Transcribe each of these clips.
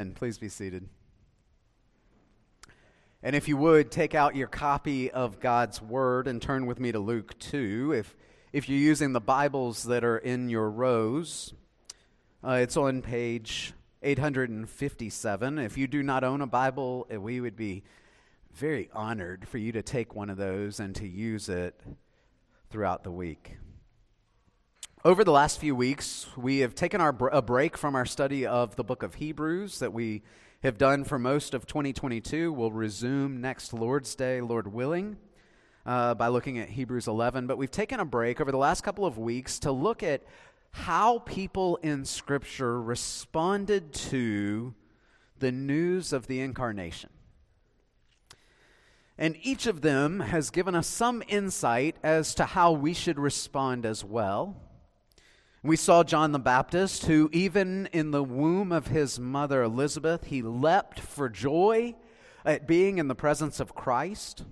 And please be seated. And if you would, take out your copy of God's Word and turn with me to Luke 2. If, if you're using the Bibles that are in your rows, uh, it's on page 857. If you do not own a Bible, uh, we would be very honored for you to take one of those and to use it throughout the week. Over the last few weeks, we have taken our, a break from our study of the book of Hebrews that we have done for most of 2022. We'll resume next Lord's Day, Lord willing, uh, by looking at Hebrews 11. But we've taken a break over the last couple of weeks to look at how people in Scripture responded to the news of the incarnation. And each of them has given us some insight as to how we should respond as well. We saw John the Baptist, who, even in the womb of his mother Elizabeth, he leapt for joy at being in the presence of Christ.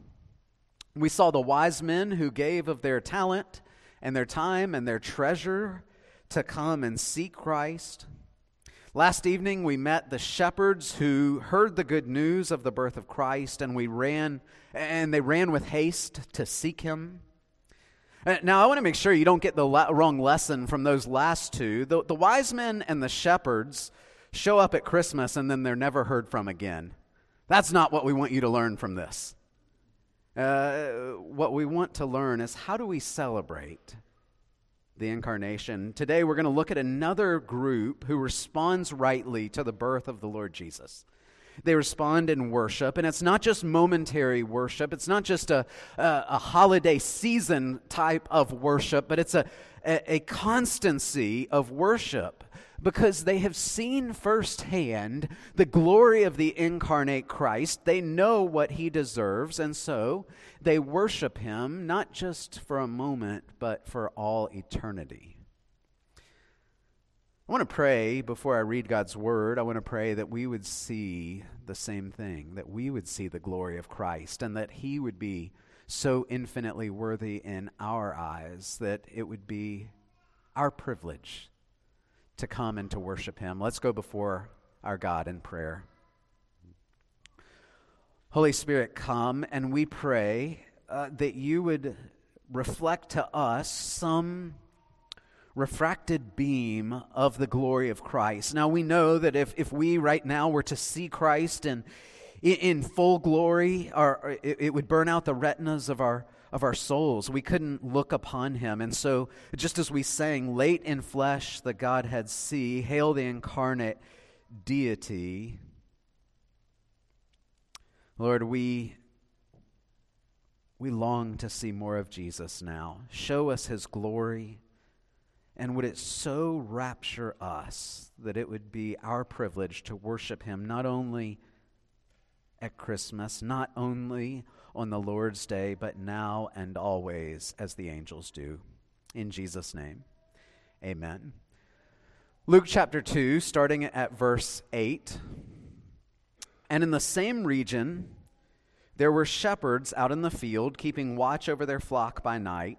We saw the wise men who gave of their talent and their time and their treasure to come and seek Christ. Last evening, we met the shepherds who heard the good news of the birth of Christ, and we ran, and they ran with haste to seek him. Uh, now, I want to make sure you don't get the la- wrong lesson from those last two. The, the wise men and the shepherds show up at Christmas and then they're never heard from again. That's not what we want you to learn from this. Uh, what we want to learn is how do we celebrate the incarnation? Today, we're going to look at another group who responds rightly to the birth of the Lord Jesus. They respond in worship, and it's not just momentary worship. It's not just a, a, a holiday season type of worship, but it's a, a, a constancy of worship because they have seen firsthand the glory of the incarnate Christ. They know what he deserves, and so they worship him not just for a moment, but for all eternity. I want to pray before I read God's word. I want to pray that we would see the same thing, that we would see the glory of Christ, and that He would be so infinitely worthy in our eyes that it would be our privilege to come and to worship Him. Let's go before our God in prayer. Holy Spirit, come, and we pray uh, that you would reflect to us some refracted beam of the glory of Christ. Now, we know that if, if we right now were to see Christ in, in, full glory, our, it, it would burn out the retinas of our, of our souls. We couldn't look upon him. And so, just as we sang, late in flesh the Godhead see, hail the incarnate deity. Lord, we, we long to see more of Jesus now. Show us his glory. And would it so rapture us that it would be our privilege to worship Him not only at Christmas, not only on the Lord's Day, but now and always as the angels do. In Jesus' name, amen. Luke chapter 2, starting at verse 8. And in the same region, there were shepherds out in the field, keeping watch over their flock by night.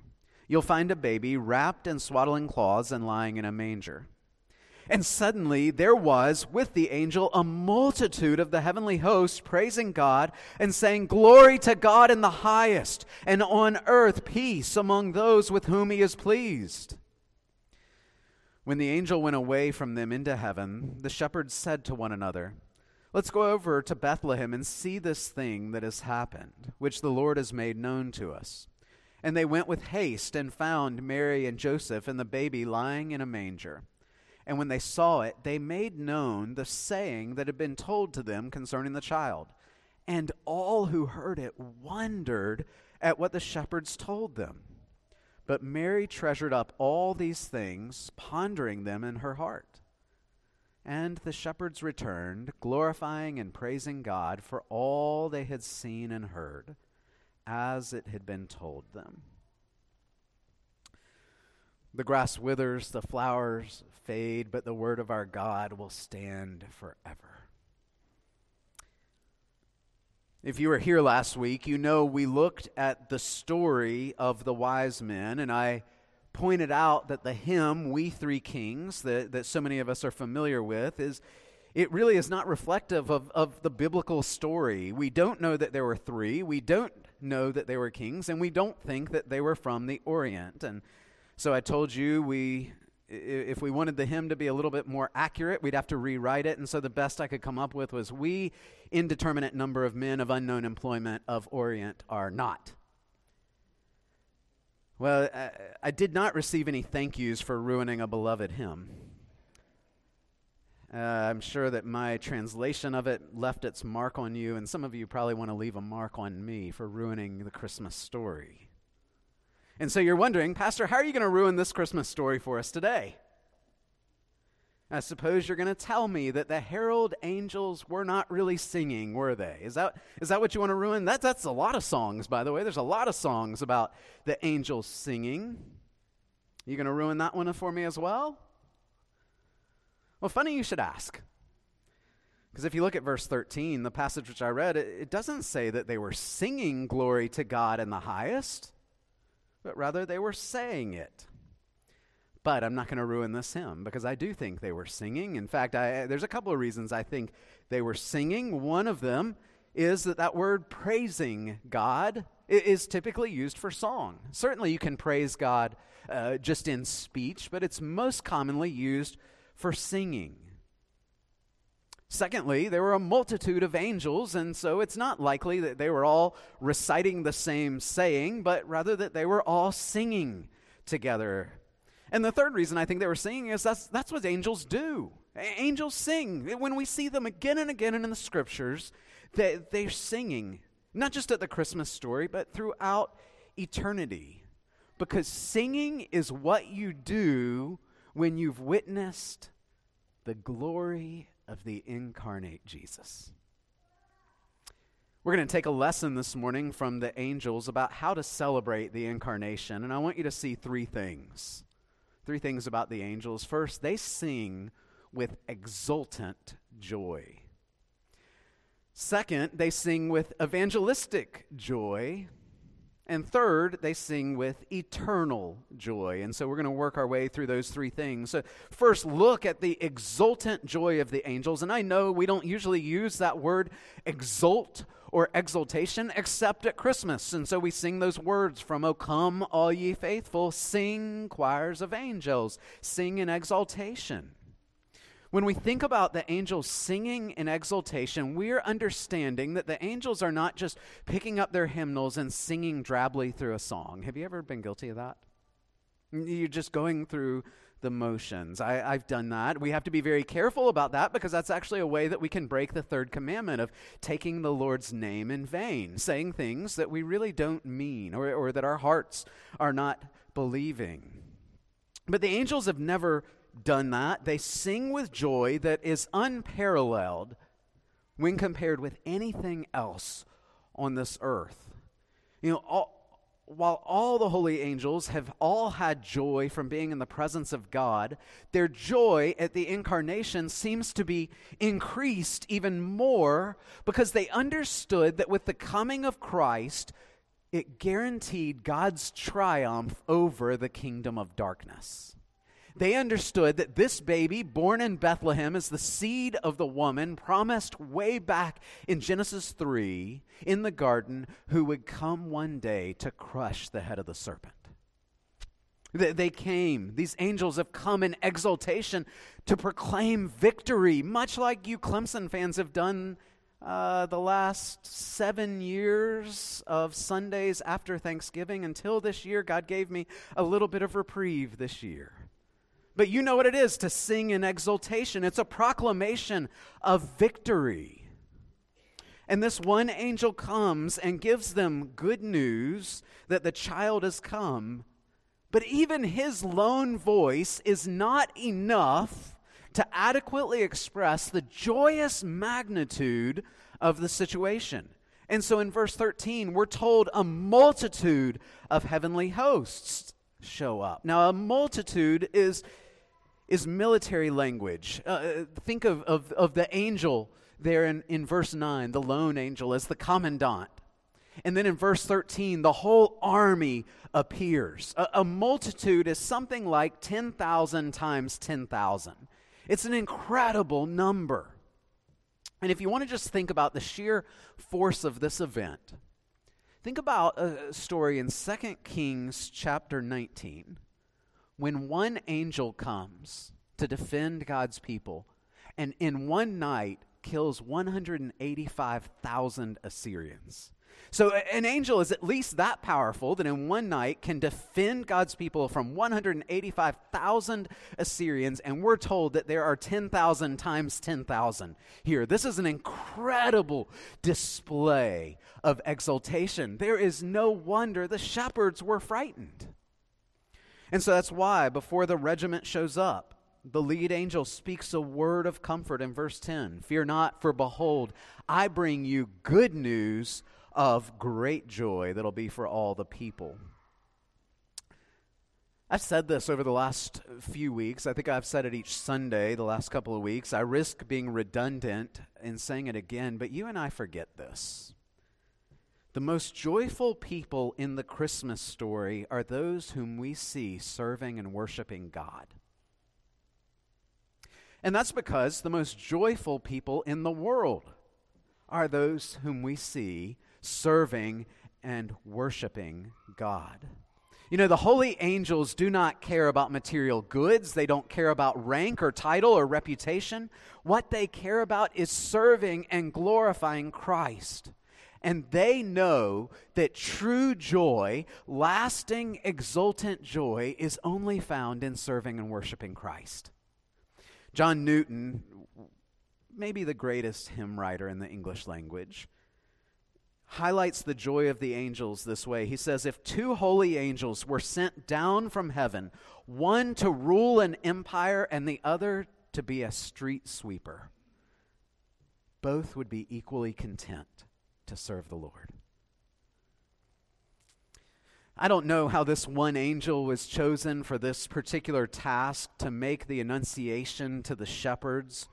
you'll find a baby wrapped in swaddling cloths and lying in a manger. And suddenly there was with the angel a multitude of the heavenly host praising God and saying, Glory to God in the highest, and on earth peace among those with whom he is pleased. When the angel went away from them into heaven, the shepherds said to one another, Let's go over to Bethlehem and see this thing that has happened, which the Lord has made known to us. And they went with haste and found Mary and Joseph and the baby lying in a manger. And when they saw it, they made known the saying that had been told to them concerning the child. And all who heard it wondered at what the shepherds told them. But Mary treasured up all these things, pondering them in her heart. And the shepherds returned, glorifying and praising God for all they had seen and heard, as it had been told them. The grass withers, the flowers fade, but the word of our God will stand forever. If you were here last week, you know we looked at the story of the wise men, and I pointed out that the hymn, We Three Kings, that, that so many of us are familiar with, is it really is not reflective of, of the biblical story. We don't know that there were three, we don't know that they were kings, and we don't think that they were from the Orient. And so I told you we if we wanted the hymn to be a little bit more accurate, we'd have to rewrite it. And so the best I could come up with was We, indeterminate number of men of unknown employment of Orient, are not. Well, I, I did not receive any thank yous for ruining a beloved hymn. Uh, I'm sure that my translation of it left its mark on you, and some of you probably want to leave a mark on me for ruining the Christmas story. And so you're wondering, Pastor, how are you going to ruin this Christmas story for us today? I suppose you're going to tell me that the herald angels were not really singing, were they? Is that, is that what you want to ruin? That, that's a lot of songs, by the way. There's a lot of songs about the angels singing. You going to ruin that one for me as well? Well, funny you should ask. Because if you look at verse 13, the passage which I read, it, it doesn't say that they were singing glory to God in the highest but rather they were saying it. But I'm not going to ruin this hymn because I do think they were singing. In fact, I, there's a couple of reasons I think they were singing. One of them is that that word praising God is typically used for song. Certainly, you can praise God uh, just in speech, but it's most commonly used for singing. Secondly, there were a multitude of angels, and so it's not likely that they were all reciting the same saying, but rather that they were all singing together. And the third reason I think they were singing is that's, that's what angels do. Angels sing. When we see them again and again and in the scriptures, they, they're singing, not just at the Christmas story, but throughout eternity. Because singing is what you do when you've witnessed the glory of the incarnate Jesus. We're going to take a lesson this morning from the angels about how to celebrate the incarnation, and I want you to see three things. Three things about the angels. First, they sing with exultant joy. Second, they sing with evangelistic joy. And third, they sing with eternal joy. And so we're going to work our way through those three things. So first, look at the exultant joy of the angels. And I know we don't usually use that word exult or exultation except at Christmas. And so we sing those words from O come, all ye faithful, sing choirs of angels, sing in exaltation. When we think about the angels singing in exultation, we're understanding that the angels are not just picking up their hymnals and singing drably through a song. Have you ever been guilty of that? You're just going through the motions. I, have done that. We have to be very careful about that because that's actually a way that we can break the third commandment of taking the Lord's name in vain, saying things that we really don't mean or, or that our hearts are not believing. But the angels have never done that. They sing with joy that is unparalleled when compared with anything else on this earth. You know, all, while all the holy angels have all had joy from being in the presence of God, their joy at the incarnation seems to be increased even more because they understood that with the coming of Christ, it guaranteed God's triumph over the kingdom of darkness. They understood that this baby, born in Bethlehem, is the seed of the woman promised way back in Genesis 3 in the garden, who would come one day to crush the head of the serpent. They came, these angels have come in exultation to proclaim victory, much like you Clemson fans have done uh, the last seven years of Sundays after Thanksgiving. Until this year, God gave me a little bit of reprieve this year. But you know what it is to sing in exultation. It's a proclamation of victory. And this one angel comes and gives them good news that the child has come. But even his lone voice is not enough to adequately express the joyous magnitude of the situation. And so in verse 13, we're told a multitude of heavenly hosts show up. Now, a multitude is, is military language. Uh, think of, of, of the angel there in, in verse 9, the lone angel, as the commandant. And then in verse 13, the whole army appears. A, a multitude is something like 10,000 times 10,000. It's an incredible number. And if you want to just think about the sheer force of this event, think about a story in 2 Kings chapter 19 when one angel comes to defend God's people and in one night kills 185,000 Assyrians. So, an angel is at least that powerful that in one night can defend God's people from 185,000 Assyrians, and we're told that there are 10,000 times 10,000 here. This is an incredible display of exultation. There is no wonder the shepherds were frightened. And so that's why, before the regiment shows up, the lead angel speaks a word of comfort in verse 10 Fear not, for behold, I bring you good news of great joy that'll be for all the people. I've said this over the last few weeks. I think I've said it each Sunday the last couple of weeks. I risk being redundant in saying it again, but you and I forget this. The most joyful people in the Christmas story are those whom we see serving and worshiping God. And that's because the most joyful people in the world are those whom we see serving and worshiping God. You know, the holy angels do not care about material goods. They don't care about rank or title or reputation. What they care about is serving and glorifying Christ. And they know that true joy, lasting, exultant joy, is only found in serving and worshiping Christ. John Newton, maybe the greatest hymn writer in the English language, highlights the joy of the angels this way. He says, If two holy angels were sent down from heaven, one to rule an empire and the other to be a street sweeper, both would be equally content to serve the Lord. I don't know how this one angel was chosen for this particular task to make the annunciation to the shepherds,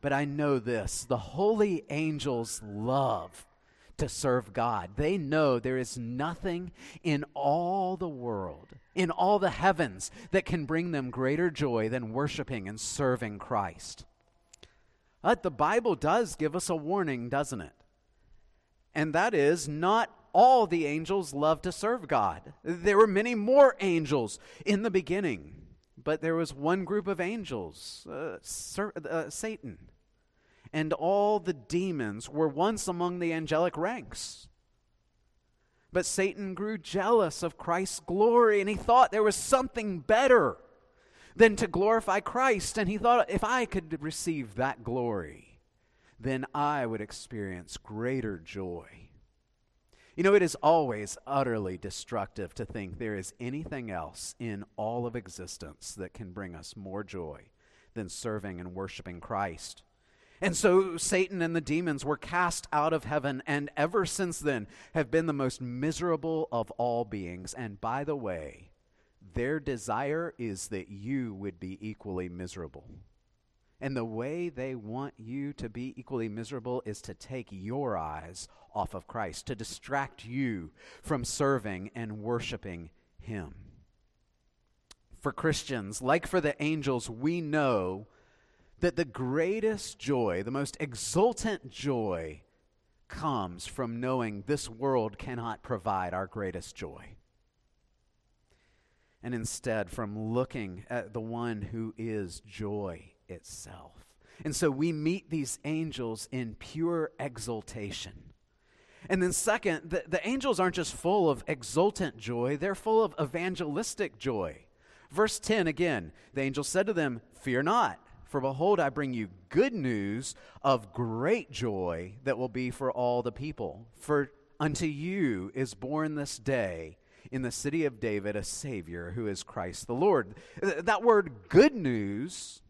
but I know this the holy angels love to serve God. They know there is nothing in all the world, in all the heavens, that can bring them greater joy than worshiping and serving Christ. But the Bible does give us a warning, doesn't it? And that is not all the angels love to serve God. There were many more angels in the beginning, but there was one group of angels, uh, uh, Satan and all the demons were once among the angelic ranks. But Satan grew jealous of Christ's glory, and he thought there was something better than to glorify Christ. And he thought, if I could receive that glory, then I would experience greater joy. You know, it is always utterly destructive to think there is anything else in all of existence that can bring us more joy than serving and worshiping Christ. And so Satan and the demons were cast out of heaven, and ever since then have been the most miserable of all beings. And by the way, their desire is that you would be equally miserable. And the way they want you to be equally miserable is to take your eyes off of Christ, to distract you from serving and worshiping Him. For Christians, like for the angels, we know that the greatest joy, the most exultant joy, comes from knowing this world cannot provide our greatest joy. And instead, from looking at the one who is joy itself. And so we meet these angels in pure exultation. And then, second, the, the angels aren't just full of exultant joy, they're full of evangelistic joy. Verse 10 again, the angel said to them, Fear not. For behold, I bring you good news of great joy that will be for all the people. For unto you is born this day in the city of David a Savior who is Christ the Lord. That word good news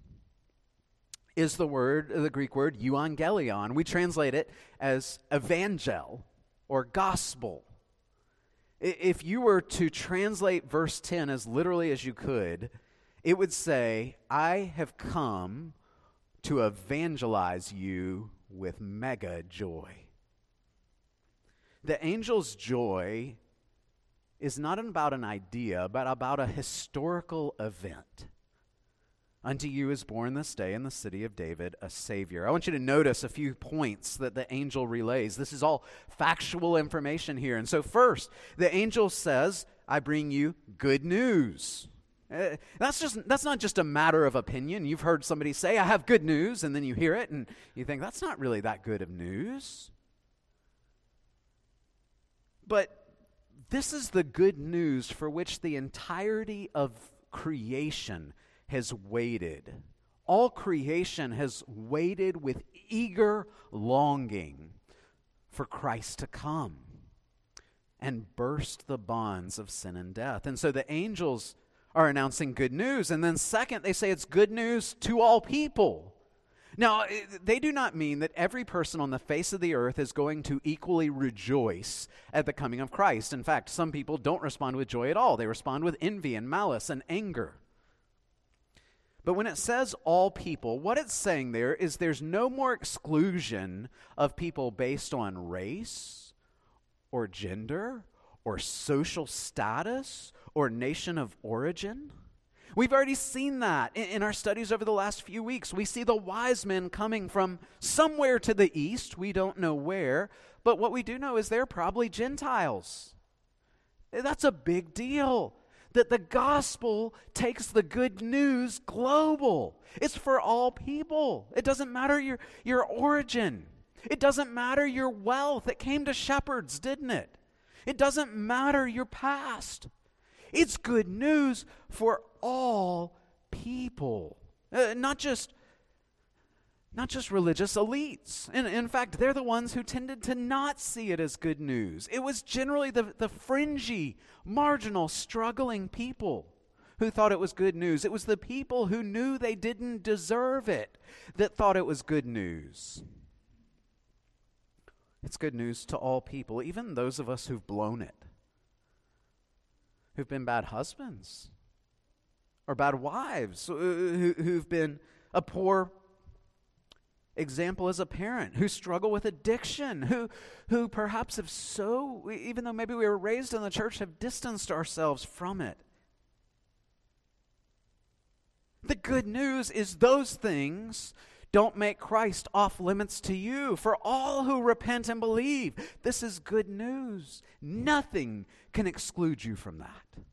is the word, the Greek word euangelion. We translate it as evangel or gospel. If you were to translate verse 10 as literally as you could, it would say, I have come to evangelize you with mega joy. The angel's joy is not about an idea, but about a historical event. Unto you is born this day in the city of David a Savior. I want you to notice a few points that the angel relays. This is all factual information here. And so, first, the angel says, I bring you good news. Uh, that's just that's not just a matter of opinion. You've heard somebody say, "I have good news," and then you hear it and you think that's not really that good of news. But this is the good news for which the entirety of creation has waited. All creation has waited with eager longing for Christ to come and burst the bonds of sin and death. And so the angels are announcing good news. And then, second, they say it's good news to all people. Now, eh, they do not mean that every person on the face of the earth is going to equally rejoice at the coming of Christ. In fact, some people don't respond with joy at all, they respond with envy and malice and anger. But when it says all people, what it's saying there is there's no more exclusion of people based on race or gender or social status or nation of origin. We've already seen that in, our studies over the last few weeks. We see the wise men coming from somewhere to the east. We don't know where, but what we do know is they're probably Gentiles. That's a big deal that the gospel takes the good news global. It's for all people. It doesn't matter your, your origin, it doesn't matter your wealth. It came to shepherds, didn't it? It doesn't matter your past. It's good news for all people, uh, not just not just religious elites. In, in fact, they're the ones who tended to not see it as good news. It was generally the, the fringy, marginal, struggling people who thought it was good news. It was the people who knew they didn't deserve it that thought it was good news. It's good news to all people, even those of us who've blown it, who've been bad husbands or bad wives, who've been a poor example as a parent who struggle with addiction who who perhaps have so even though maybe we were raised in the church have distanced ourselves from it. The good news is those things don't make Christ off limits to you. For all who repent and believe, this is good news. Nothing can exclude you from that.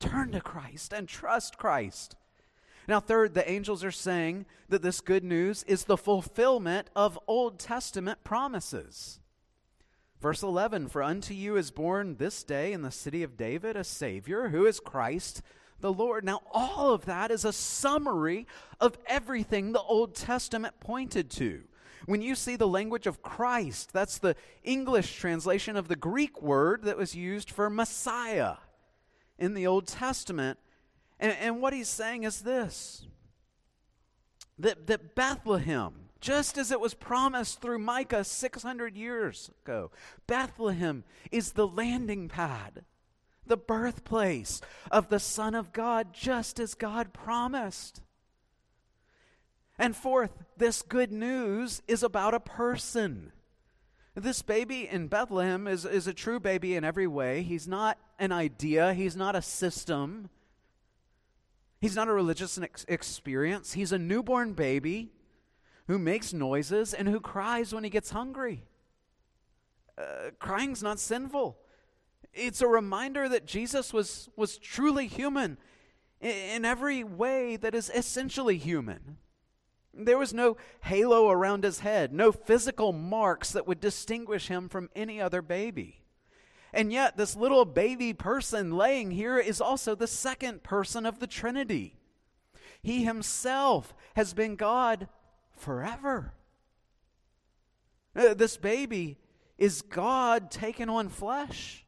Turn to Christ and trust Christ. Now, third, the angels are saying that this good news is the fulfillment of Old Testament promises. Verse 11 For unto you is born this day in the city of David a Savior, who is Christ the Lord. Now, all of that is a summary of everything the Old Testament pointed to. When you see the language of Christ, that's the English translation of the Greek word that was used for Messiah in the Old Testament. And, and what he's saying is this that, that Bethlehem, just as it was promised through Micah 600 years ago, Bethlehem is the landing pad, the birthplace of the Son of God, just as God promised. And fourth, this good news is about a person. This baby in Bethlehem is, is a true baby in every way. He's not an idea, he's not a system, He's not a religious ex- experience. He's a newborn baby who makes noises and who cries when he gets hungry. Uh, crying's not sinful. It's a reminder that Jesus was, was truly human in, every way that is essentially human. There was no halo around his head, no physical marks that would distinguish him from any other baby. And yet, this little baby person laying here is also the second person of the Trinity. He himself has been God forever. Uh, this baby is God taken on flesh.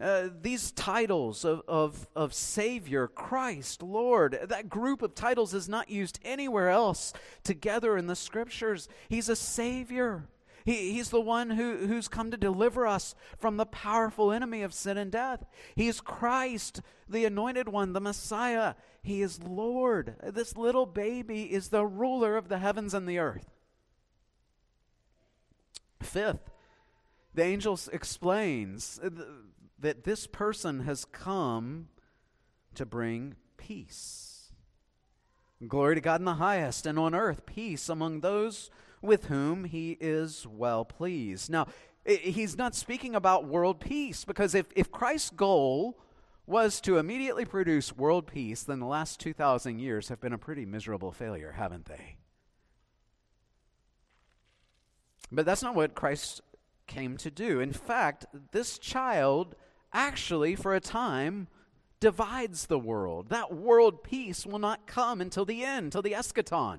Uh, these titles of, of, of Savior, Christ, Lord, that group of titles is not used anywhere else together in the scriptures. He's a Savior. He, he's the one who, who's come to deliver us from the powerful enemy of sin and death. He's Christ, the anointed one, the Messiah. He is Lord. This little baby is the ruler of the heavens and the earth. Fifth, the angel explains that this person has come to bring peace. Glory to God in the highest, and on earth peace among those with whom he is well pleased. Now, he's not speaking about world peace, because if, if Christ's goal was to immediately produce world peace, then the last 2,000 years have been a pretty miserable failure, haven't they? But that's not what Christ came to do. In fact, this child actually, for a time, divides the world. That world peace will not come until the end, until the eschaton.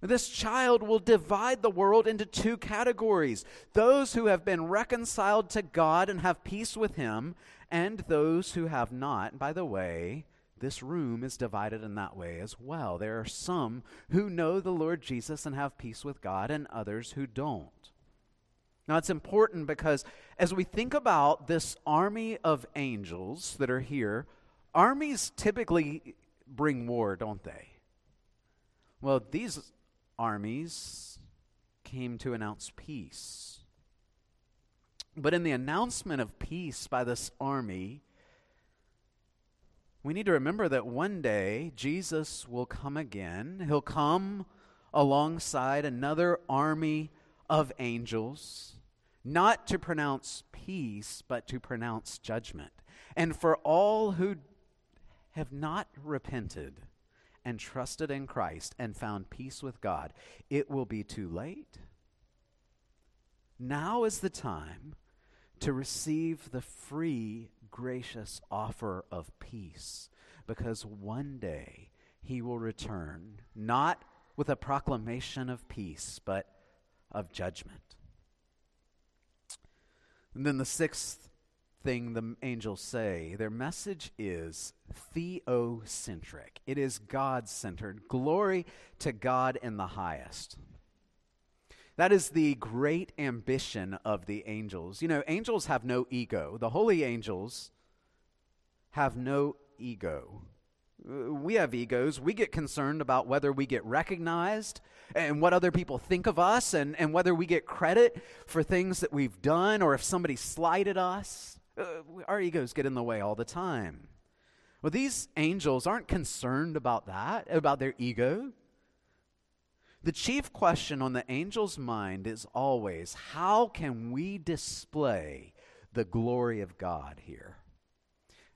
This child will divide the world into two categories those who have been reconciled to God and have peace with Him, and those who have not. by the way, this room is divided in that way as well. There are some who know the Lord Jesus and have peace with God, and others who don't. Now, it's important because as we think about this army of angels that are here, armies typically bring war, don't they? Well, these armies came to announce peace. But in the announcement of peace by this army, we need to remember that one day Jesus will come again. He'll come alongside another army of angels not to pronounce peace, but to pronounce judgment. And for all who have not repented and trusted in Christ and found peace with God, it will be too late. Now is the time to receive the free, gracious offer of peace, because one day he will return, not with a proclamation of peace, but of judgment. And then the sixth thing the angels say, their message is theocentric. It is God centered. Glory to God in the highest. That is the great ambition of the angels. You know, angels have no ego. The holy angels have no ego. Uh, we have egos. We get concerned about whether we get recognized and what other people think of us and, and whether we get credit for things that we've done or if somebody slighted us. Uh, our egos get in the way all the time. Well, these angels aren't concerned about that, about their ego. The chief question on the angel's mind is always how can we display the glory of God here?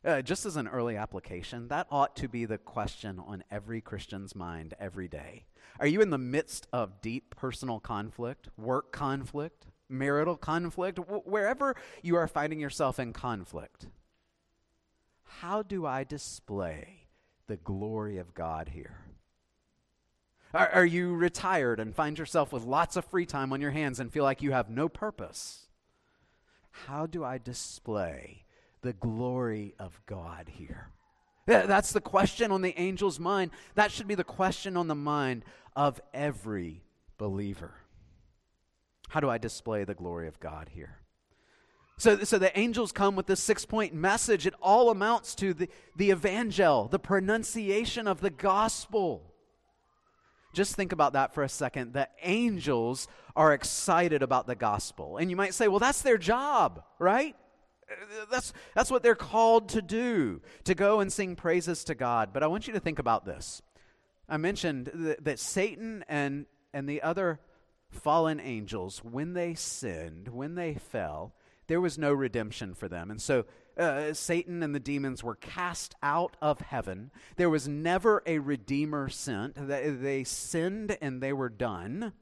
Uh, just as an early application, that ought to be the question on every Christian's mind every day. Are you in the midst of deep personal conflict, work conflict, marital conflict, wherever you are finding yourself in conflict? How do I display the glory of God here? Are, are you retired and find yourself with lots of free time on your hands and feel like you have no purpose? How do I display the glory of God here? That's the question on the angel's mind. That should be the question on the mind of every believer. How do I display the glory of God here? So, so the angels come with this six point message. It all amounts to the, the evangel, the pronunciation of the gospel. Just think about that for a second. The angels are excited about the gospel. And you might say, well, that's their job, right? That's, that's what they're called to do, to go and sing praises to God. But I want you to think about this. I mentioned that, that Satan and, and the other fallen angels, when they sinned, when they fell, there was no redemption for them. And so uh, Satan and the demons were cast out of heaven. There was never a redeemer sent. They, they sinned and they were done.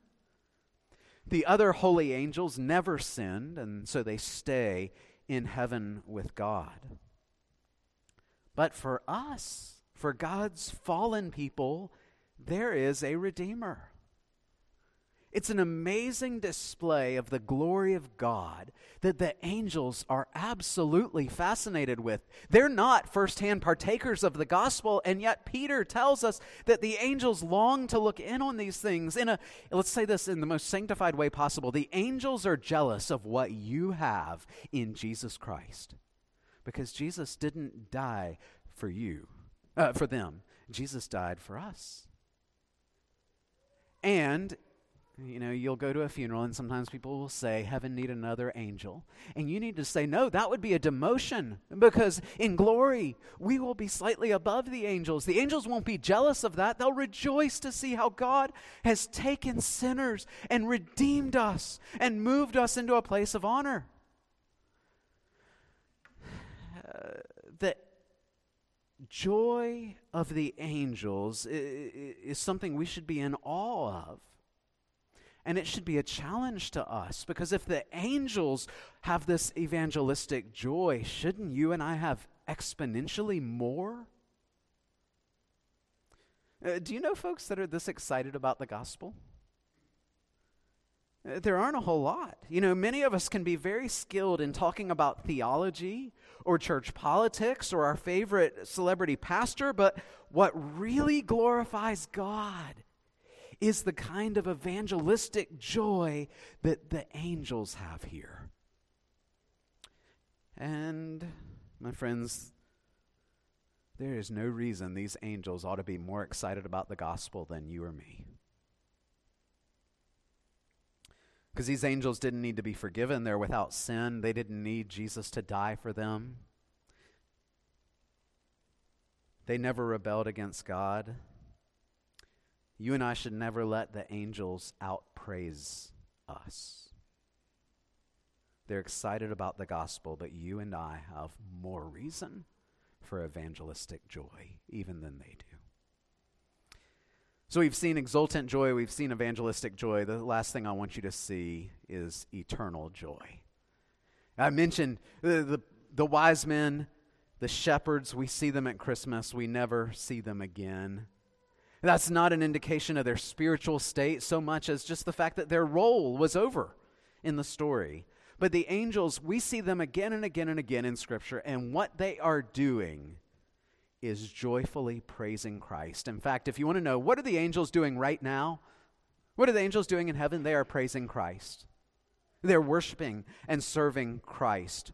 The other holy angels never sinned, and so they stay in heaven with God. But for us, for God's fallen people, there is a Redeemer. It's an amazing display of the glory of God that the angels are absolutely fascinated with. They're not firsthand partakers of the gospel, and yet Peter tells us that the angels long to look in on these things in a, let's say this in the most sanctified way possible. The angels are jealous of what you have in Jesus Christ because Jesus didn't die for you, uh, for them. Jesus died for us. And you know, you'll go to a funeral and sometimes people will say, Heaven need another angel. And you need to say, No, that would be a demotion because in glory we will be slightly above the angels. The angels won't be jealous of that. They'll rejoice to see how God has taken sinners and redeemed us and moved us into a place of honor. The joy of the angels is something we should be in awe of. And it should be a challenge to us because if the angels have this evangelistic joy, shouldn't you and I have exponentially more? Uh, do you know folks that are this excited about the gospel? Uh, there aren't a whole lot. You know, many of us can be very skilled in talking about theology or church politics or our favorite celebrity pastor, but what really glorifies God is the kind of evangelistic joy that the angels have here. And, my friends, there is no reason these angels ought to be more excited about the gospel than you or me. Because these angels didn't need to be forgiven. They're without sin. They didn't need Jesus to die for them. They never rebelled against God. You and I should never let the angels outpraise us. They're excited about the gospel, but you and I have more reason for evangelistic joy even than they do. So we've seen exultant joy, we've seen evangelistic joy. The last thing I want you to see is eternal joy. I mentioned the, the, the wise men, the shepherds, we see them at Christmas, we never see them again. That's not an indication of their spiritual state so much as just the fact that their role was over in the story. But the angels, we see them again and again and again in Scripture, and what they are doing is joyfully praising Christ. In fact, if you want to know what are the angels doing right now? What are the angels doing in heaven? They are praising Christ. They're worshiping and serving Christ.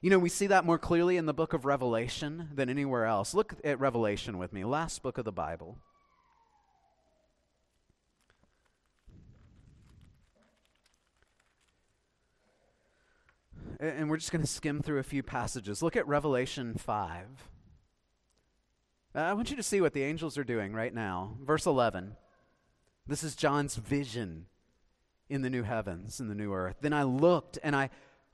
You know, we see that more clearly in the book of Revelation than anywhere else. Look at Revelation with me, last book of the Bible. And we're just going to skim through a few passages. Look at Revelation 5. Uh, I want you to see what the angels are doing right now. Verse 11. This is John's vision in the new heavens and the new earth. Then I looked and I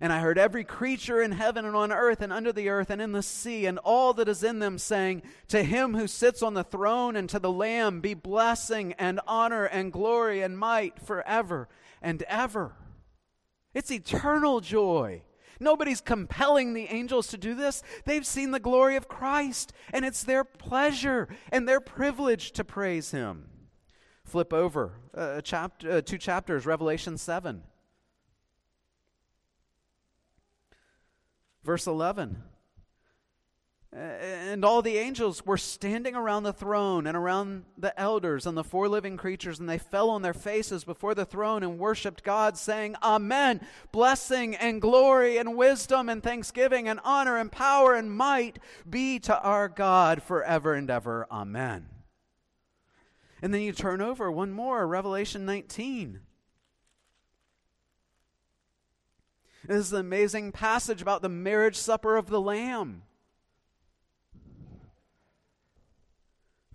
And I heard every creature in heaven and on earth and under the earth and in the sea and all that is in them saying, To him who sits on the throne and to the Lamb be blessing and honor and glory and might forever and ever. It's eternal joy. Nobody's compelling the angels to do this. They've seen the glory of Christ, and it's their pleasure and their privilege to praise him. Flip over uh, chapter, uh, two chapters, Revelation 7. Verse 11. And all the angels were standing around the throne and around the elders and the four living creatures, and they fell on their faces before the throne and worshiped God, saying, Amen. Blessing and glory and wisdom and thanksgiving and honor and power and might be to our God forever and ever. Amen. And then you turn over one more, Revelation 19. This is an amazing passage about the marriage supper of the Lamb.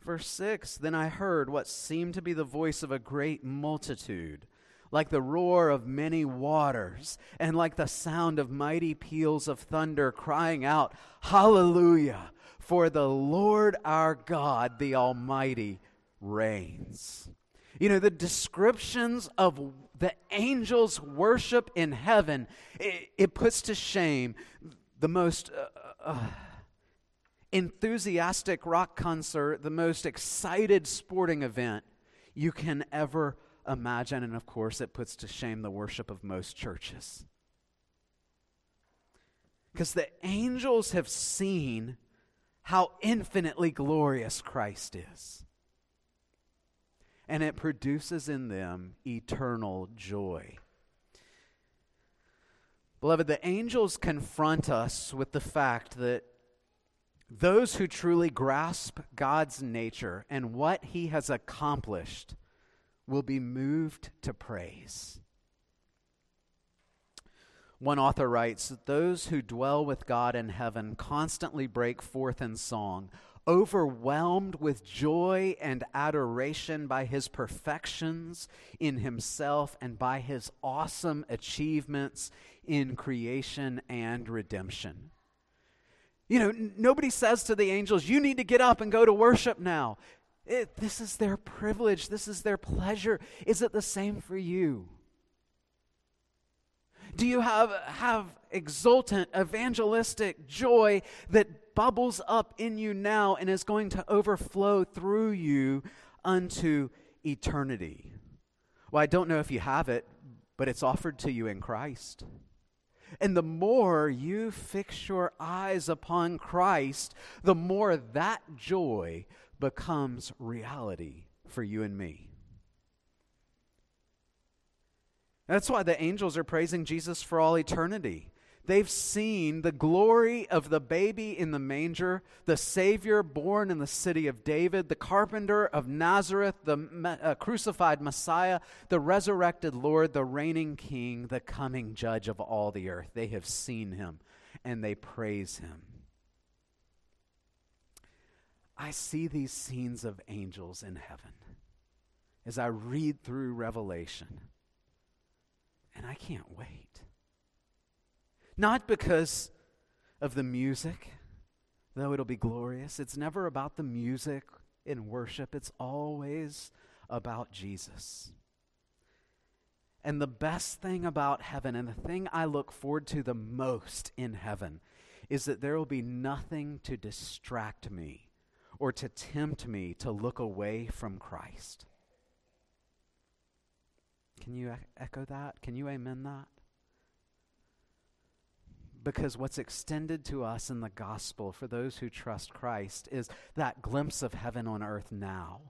Verse 6 Then I heard what seemed to be the voice of a great multitude, like the roar of many waters, and like the sound of mighty peals of thunder, crying out, Hallelujah! for the Lord our God, the Almighty, reigns. You know, the descriptions of the angels' worship in heaven, it, it puts to shame the most uh, uh, enthusiastic rock concert, the most excited sporting event you can ever imagine. And of course, it puts to shame the worship of most churches. Because the angels have seen how infinitely glorious Christ is. And it produces in them eternal joy. Beloved, the angels confront us with the fact that those who truly grasp God's nature and what He has accomplished will be moved to praise. One author writes that those who dwell with God in heaven constantly break forth in song, overwhelmed with joy and adoration by his perfections in himself and by his awesome achievements in creation and redemption. You know, n- nobody says to the angels, You need to get up and go to worship now. It, this is their privilege, this is their pleasure. Is it the same for you? Do you have, have exultant, evangelistic joy that bubbles up in you now and is going to overflow through you unto eternity? Well, I don't know if you have it, but it's offered to you in Christ. And the more you fix your eyes upon Christ, the more that joy becomes reality for you and me. That's why the angels are praising Jesus for all eternity. They've seen the glory of the baby in the manger, the Savior born in the city of David, the carpenter of Nazareth, the uh, crucified Messiah, the resurrected Lord, the reigning King, the coming judge of all the earth. They have seen him and they praise him. I see these scenes of angels in heaven as I read through Revelation, and I can't wait. Not because of the music, though it'll be glorious. It's never about the music in worship, it's always about Jesus. And the best thing about heaven, and the thing I look forward to the most in heaven, is that there will be nothing to distract me or to tempt me to look away from Christ. Can you echo that? Can you amen that? Because what's extended to us in the gospel for those who trust Christ is that glimpse of heaven on earth now.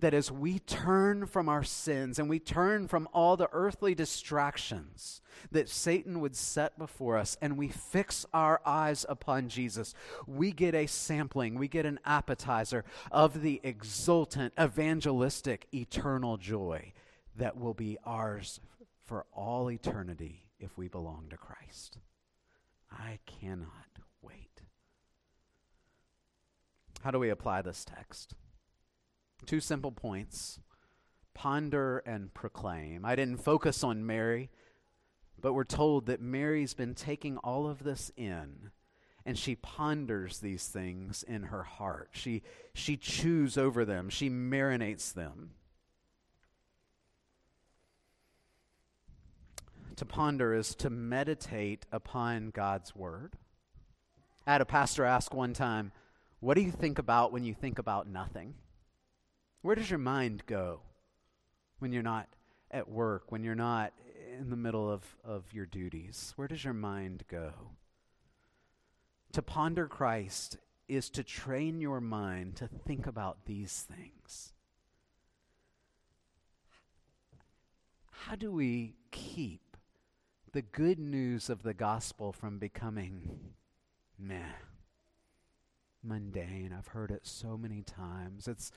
That as we turn from our sins and we turn from all the earthly distractions that Satan would set before us and we fix our eyes upon Jesus, we get a sampling, we get an appetizer of the exultant, evangelistic, eternal joy that will be ours for all eternity if we belong to Christ. I cannot wait. How do we apply this text? Two simple points ponder and proclaim. I didn't focus on Mary, but we're told that Mary's been taking all of this in and she ponders these things in her heart. She, she chews over them, she marinates them. To ponder is to meditate upon God's Word. I had a pastor ask one time, What do you think about when you think about nothing? Where does your mind go when you're not at work, when you're not in the middle of, of your duties? Where does your mind go? To ponder Christ is to train your mind to think about these things. How do we keep the good news of the gospel from becoming meh, mundane. I've heard it so many times. It's,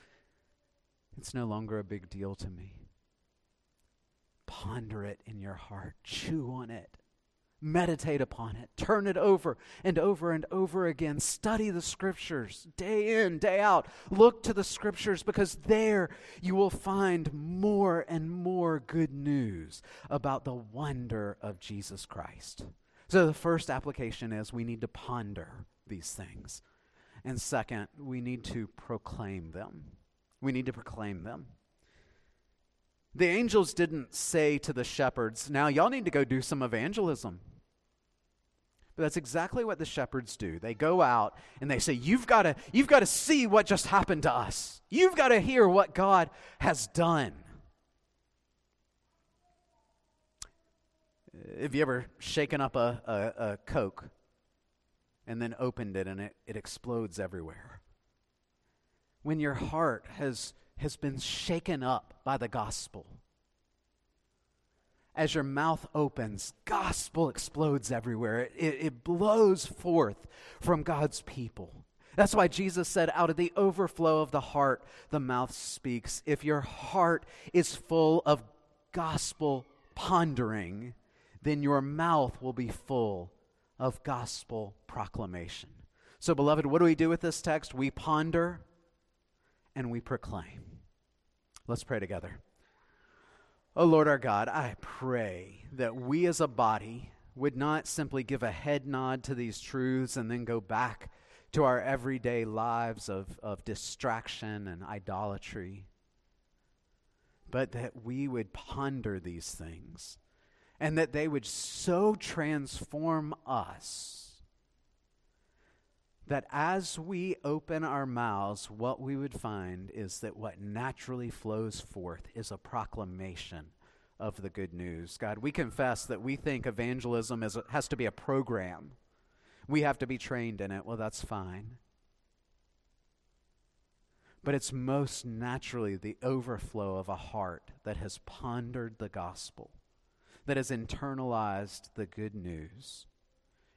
it's no longer a big deal to me. Ponder it in your heart, chew on it. Meditate upon it. Turn it over and over and over again. Study the scriptures day in, day out. Look to the scriptures because there you will find more and more good news about the wonder of Jesus Christ. So, the first application is we need to ponder these things. And second, we need to proclaim them. We need to proclaim them. The angels didn't say to the shepherds, Now y'all need to go do some evangelism. But that's exactly what the shepherds do. They go out and they say, You've got to, you've got to see what just happened to us. You've got to hear what God has done. Have you ever shaken up a, a, a Coke and then opened it and it, it explodes everywhere? When your heart has, has been shaken up by the gospel, as your mouth opens, gospel explodes everywhere. It, it, blows forth from God's people. That's why Jesus said, out of the overflow of the heart, the mouth speaks. If your heart is full of gospel pondering, then your mouth will be full of gospel proclamation. So, beloved, what do we do with this text? We ponder and we proclaim. Let's pray together. Oh Lord our God, I pray that we as a body would not simply give a head nod to these truths and then go back to our everyday lives of, of distraction and idolatry, but that we would ponder these things and that they would so transform us that as we open our mouths, what we would find is that what naturally flows forth is a proclamation of the good news. God, we confess that we think evangelism is, has to be a program. We have to be trained in it. Well, that's fine. But it's most naturally the overflow of a heart that has pondered the gospel, that has internalized the good news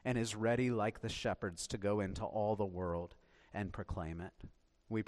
and is ready, like the shepherds, to go into all the world and proclaim it.